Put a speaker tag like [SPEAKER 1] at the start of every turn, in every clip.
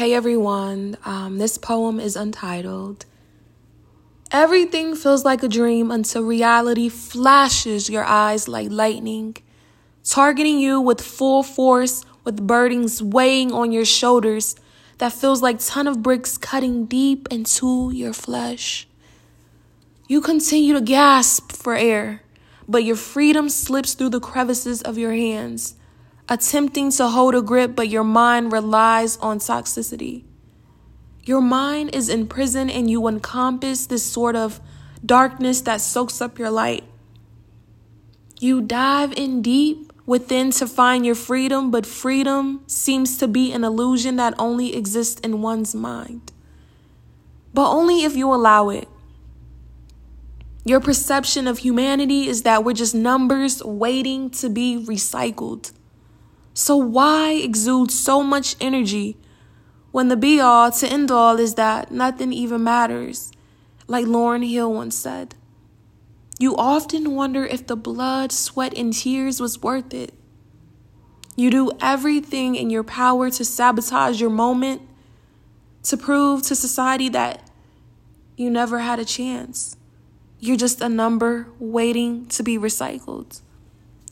[SPEAKER 1] Hey everyone, um, this poem is untitled. Everything feels like a dream until reality flashes your eyes like lightning, targeting you with full force, with burdens weighing on your shoulders that feels like ton of bricks cutting deep into your flesh. You continue to gasp for air, but your freedom slips through the crevices of your hands attempting to hold a grip, but your mind relies on toxicity. Your mind is in prison and you encompass this sort of darkness that soaks up your light. You dive in deep within to find your freedom, but freedom seems to be an illusion that only exists in one's mind. But only if you allow it. Your perception of humanity is that we're just numbers waiting to be recycled. So, why exude so much energy when the be all to end all is that nothing even matters? Like Lauryn Hill once said. You often wonder if the blood, sweat, and tears was worth it. You do everything in your power to sabotage your moment, to prove to society that you never had a chance. You're just a number waiting to be recycled.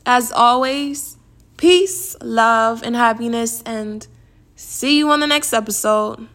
[SPEAKER 1] As always, Peace, love, and happiness, and see you on the next episode.